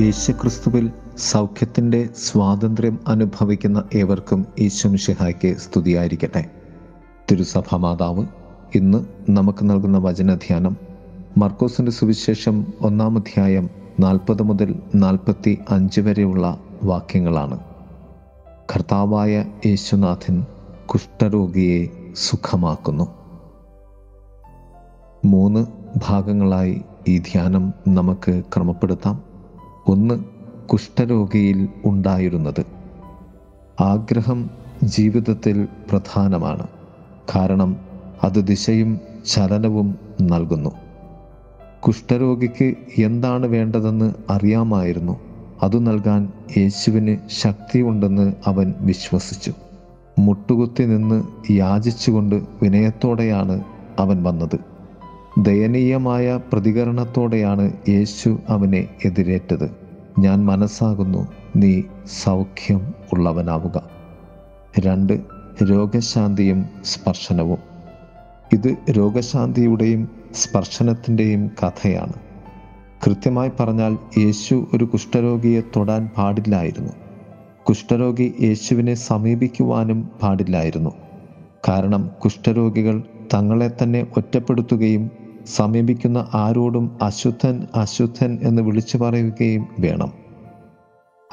യേശുക്രിസ്തുവിൽ സൗഖ്യത്തിന്റെ സ്വാതന്ത്ര്യം അനുഭവിക്കുന്ന ഏവർക്കും ഈശ്വമിഷിഹായ്ക്ക് സ്തുതിയായിരിക്കട്ടെ. തിരുസഭ മാതാവ് ഇന്ന് നമുക്ക് നൽകുന്ന വചനധ്യാനം മർക്കോസിന്റെ സുവിശേഷം ഒന്നാം അധ്യായം നാൽപ്പത് മുതൽ നാൽപ്പത്തി അഞ്ച് വരെയുള്ള വാക്യങ്ങളാണ്. കർത്താവായ യേശുനാഥൻ കുഷ്ഠരോഗിയെ സുഖമാക്കുന്നു. മൂന്ന് ഭാഗങ്ങളായി ഈ ധ്യാനം നമുക്ക് ക്രമപ്പെടുത്താം. ഒന്ന് കുഷ്ഠരോഗിയിൽ ഉണ്ടായിരുന്നത്. ആഗ്രഹം ജീവിതത്തിൽ പ്രധാനമാണ്. കാരണം അത് ദിശയും ചലനവും നൽകുന്നു. കുഷ്ഠരോഗിക്ക് എന്താണ് വേണ്ടതെന്ന് അറിയാമായിരുന്നു. അത് നൽകാൻ യേശുവിന് ശക്തിയുണ്ടെന്ന് അവൻ വിശ്വസിച്ചു. മുട്ടുകുത്തി നിന്ന് യാചിച്ചുകൊണ്ട് വിനയത്തോടെയാണ് അവൻ വന്നത്. ദയനീയമായ പ്രതികരണത്തോടെയാണ് യേശു അവനെ എതിരേറ്റത്. ഞാൻ മനസ്സാകുന്നു നീ സൗഖ്യം ഉള്ളവനാവുക. രണ്ട് രോഗശാന്തിയും സ്പർശനവും. ഇത് രോഗശാന്തിയുടെയും സ്പർശനത്തിന്റെയും കഥയാണ്. കൃത്യമായി പറഞ്ഞാൽ യേശു ഒരു കുഷ്ഠരോഗിയെ തൊടാൻ പാടില്ലായിരുന്നു. കുഷ്ഠരോഗി യേശുവിനെ സമീപിക്കുവാനും പാടില്ലായിരുന്നു. കാരണം കുഷ്ഠരോഗികൾ തങ്ങളെ തന്നെ ഒറ്റപ്പെടുത്തുകയും സമീപിക്കുന്ന ആരോടും അശുദ്ധൻ അശുദ്ധൻ എന്ന് വിളിച്ചു പറയുകയും വേണം.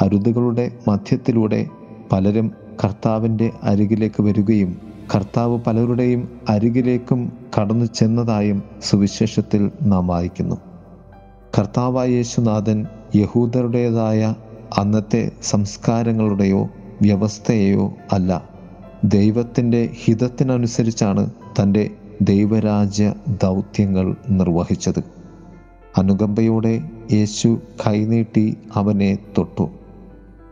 അരുതുകളുടെ മധ്യത്തിലൂടെ പലരും കർത്താവിന്റെ അരികിലേക്ക് വരികയും കർത്താവ് പലരുടെയും അരികിലേക്കും കടന്നു ചെന്നതായും സുവിശേഷത്തിൽ നാം വായിക്കുന്നു. കർത്താവായ യേശുനാഥൻ യഹൂദരുടേതായ അന്നത്തെ സംസ്കാരങ്ങളുടെയോ വ്യവസ്ഥയെയോ അല്ല. ദൈവത്തിന്റെ ഹിതത്തിനനുസരിച്ചാണ് തന്റെ ദൈവരാജ്യ ദൗത്യങ്ങൾ നിർവഹിച്ചത്. അനുകമ്പയോടെ യേശു കൈനീട്ടി അവനെ തൊട്ടു.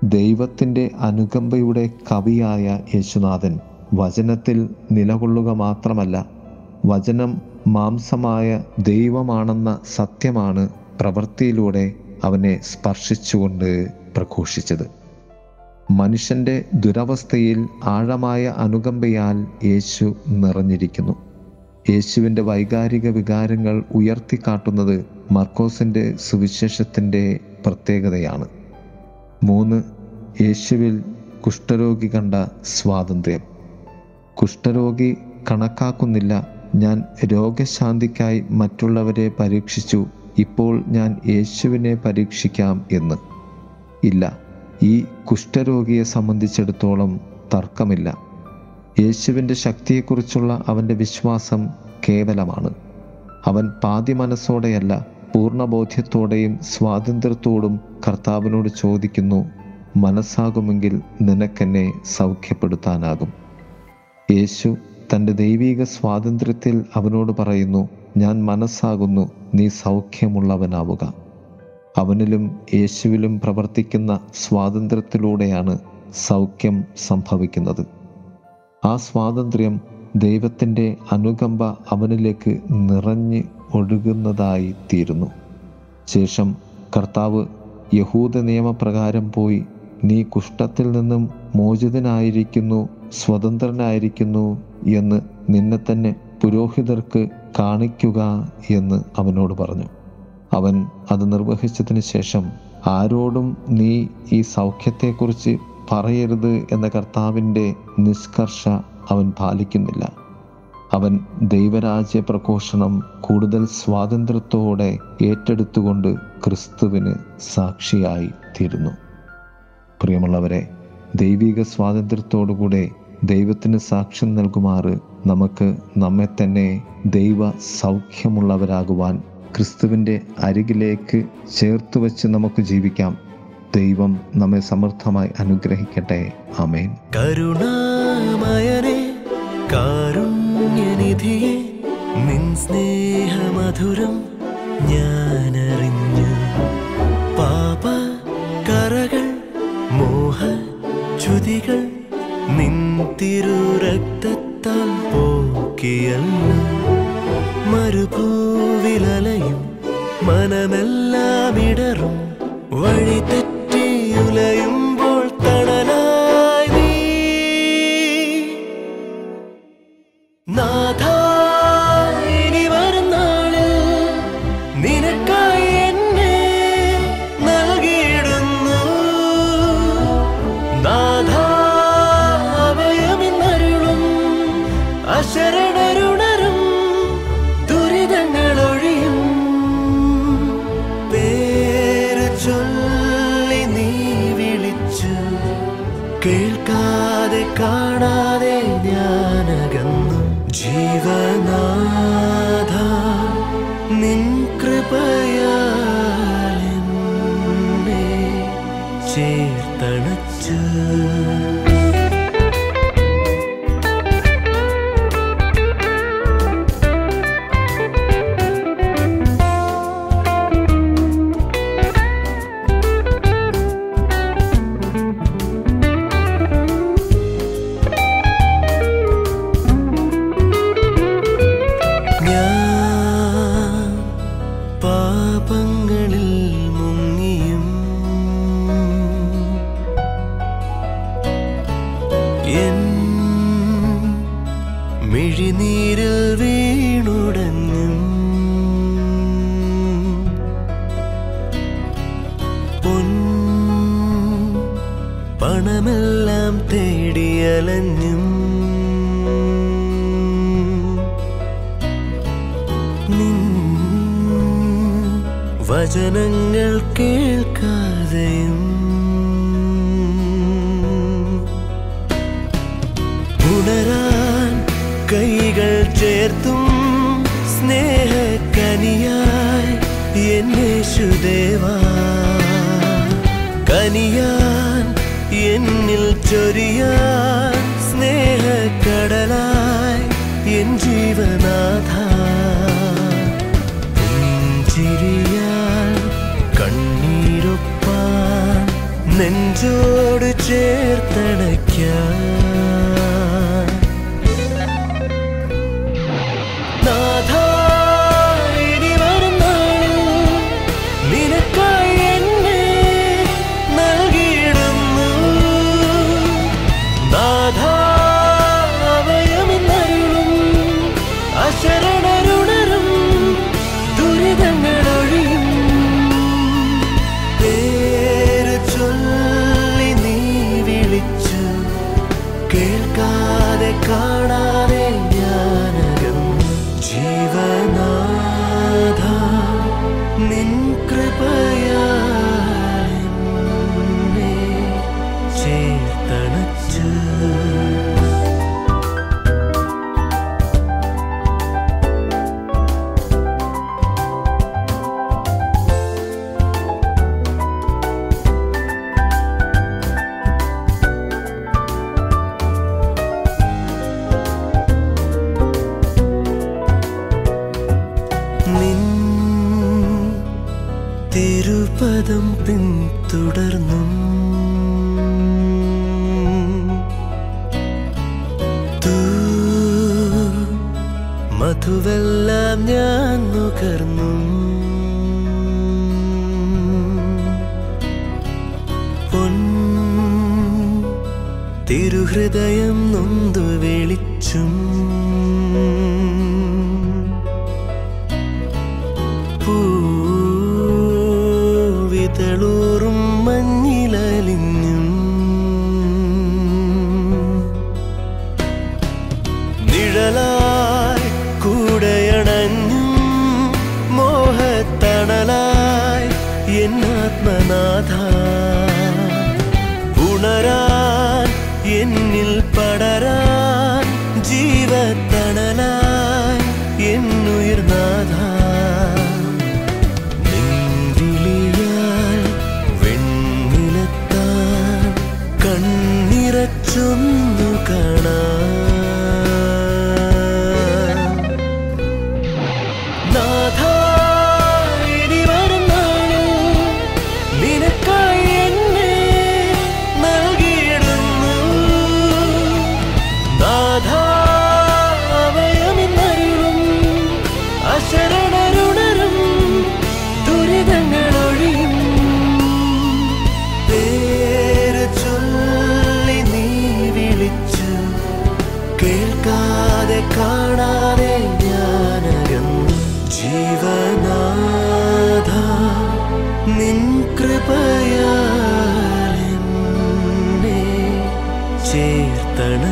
ദൈവത്തിന്റെ അനുകമ്പയുടെ കവിയായ യേശുനാഥൻ വചനത്തിൽ നിലകൊള്ളുക മാത്രമല്ല വചനം മാംസമായ ദൈവമാണെന്ന സത്യമാണ് പ്രവൃത്തിയിലൂടെ അവനെ സ്പർശിച്ചുകൊണ്ട് പ്രഘോഷിച്ചത്. മനുഷ്യന്റെ ദുരവസ്ഥയിൽ ആഴമായ അനുകമ്പയാൽ യേശു നിറഞ്ഞിരിക്കുന്നു. യേശുവിന്റെ വൈകാരിക വികാരങ്ങൾ ഉയർത്തിക്കാട്ടുന്നത് മർക്കോസിന്റെ സുവിശേഷത്തിന്റെ പ്രത്യേകതയാണ്. മൂന്ന് യേശുവിൽ കുഷ്ഠരോഗി കണ്ട സ്വാതന്ത്ര്യം. കുഷ്ഠരോഗി കണക്കാക്കുന്നില്ല ഞാൻ രോഗശാന്തിക്കായി മറ്റുള്ളവരെ പരീക്ഷിച്ചു ഇപ്പോൾ ഞാൻ യേശുവിനെ പരീക്ഷിക്കാം എന്ന്. ഇല്ല ഈ കുഷ്ഠരോഗിയെ സംബന്ധിച്ചിടത്തോളം തർക്കമില്ല. യേശുവിന്റെ ശക്തിയെക്കുറിച്ചുള്ള അവന്റെ വിശ്വാസം കേവലമാണ്. അവൻ പാതി മനസ്സോടെയല്ല പൂർണബോധ്യത്തോടെയും സ്വാതന്ത്ര്യത്തോടും കർത്താവിനോട് ചോദിക്കുന്നു മനസ്സാകുമെങ്കിൽ നിനക്കെന്നെ സൗഖ്യപ്പെടുത്താനാകും. യേശു തന്റെ ദൈവീക സ്വാതന്ത്ര്യത്തിൽ അവനോട് പറയുന്നു ഞാൻ മനസ്സാകുന്നു നീ സൗഖ്യമുള്ളവനാവുക. അവനിലും യേശുവിലും പ്രവർത്തിക്കുന്ന സ്വാതന്ത്ര്യത്തിലൂടെയാണ് സൗഖ്യം സംഭവിക്കുന്നത്. ആ സ്വാതന്ത്ര്യം ദൈവത്തിന്റെ അനുകമ്പ അവനിലേക്ക് നിറഞ്ഞ് ഒഴുകുന്നതായി തീരുന്നു ശേഷം കർത്താവ് യഹൂദ നിയമപ്രകാരം പോയി നീ കുഷ്ഠത്തിൽ നിന്നും മോചിതനായിരിക്കുന്നു സ്വതന്ത്രനായിരിക്കുന്നു എന്ന് നിന്നെ തന്നെ പുരോഹിതർക്ക് കാണിക്കുക എന്ന് അവനോട് പറഞ്ഞു. അവൻ അത് നിർവഹിച്ചതിന് ശേഷം ആരോടും നീ ഈ സൗഖ്യത്തെക്കുറിച്ച് പറയരുത് എന്ന കർത്താവിന്റെ നിഷ്കർഷ അവൻ പാലിക്കുന്നില്ല. അവൻ ദൈവരാജ്യ പ്രഘോഷണം കൂടുതൽ സ്വാതന്ത്ര്യത്തോടെ ഏറ്റെടുത്തുകൊണ്ട് ക്രിസ്തുവിന് സാക്ഷിയായി തീരുന്നു. പ്രിയമുള്ളവരെ ദൈവിക സ്വാതന്ത്ര്യത്തോടുകൂടെ ദൈവത്തിന് സാക്ഷ്യം നൽകുമാറ് നമുക്ക് നമ്മെ തന്നെ ദൈവ സൗഖ്യമുള്ളവരാകുവാൻ ക്രിസ്തുവിന്റെ അരികിലേക്ക് ചേർത്ത് വച്ച് നമുക്ക് ജീവിക്കാം. ദൈവം നമ്മെ സമൃദ്ധമായി അനുഗ്രഹിക്കട്ടെ. ആമേൻ. കരുണാമയനെ കാരുണ്യനിധിയെ നിൻ സ്നേഹമധുരം ഞാനറിഞ്ഞു. പാപ കറകൾ മോഹ ചുതികൾ നിൻ തിരുരക്തത്താൽ പോക്കിയല്ല. മരുഭൂവിലലയും മനമെല്ലാം ഇടറും വഴി തെറ്റിയുലയുമ്പോൾ കാണാതെ ഞാനകന്നു ജീവനാഥ. നിൻ പണമെല്ലാം തേടിയലഞ്ഞും. വചനങ്ങൾ കേൾക്കാതെയും ഉണരാൻ കൈകൾ ചേർത്തും സ്നേഹക്കനിയായി എന്നേശുദേവാ കനിയാൻ എന്നിൽ ചൊരിയാൻ സ്നേഹക്കടലായി എൻ ജീവനാഥ. പുഞ്ചിരിയാൽ കണ്ണീരൊപ്പാൻ നെഞ്ചോട് ചേർത്തണയ്ക്കാൻ തിരുപദം പിന്തുടർന്നും. മധുവെല്ലാം ഞാൻ നുകർന്നു. തിരുഹൃദയം നൊന്തു വിളിച്ചും. da കേൾക്കാതെ കാണാതെ ഞാനകന്നു. ജീവനാഥ നിൻ കൃപയാ ചേർത്തണ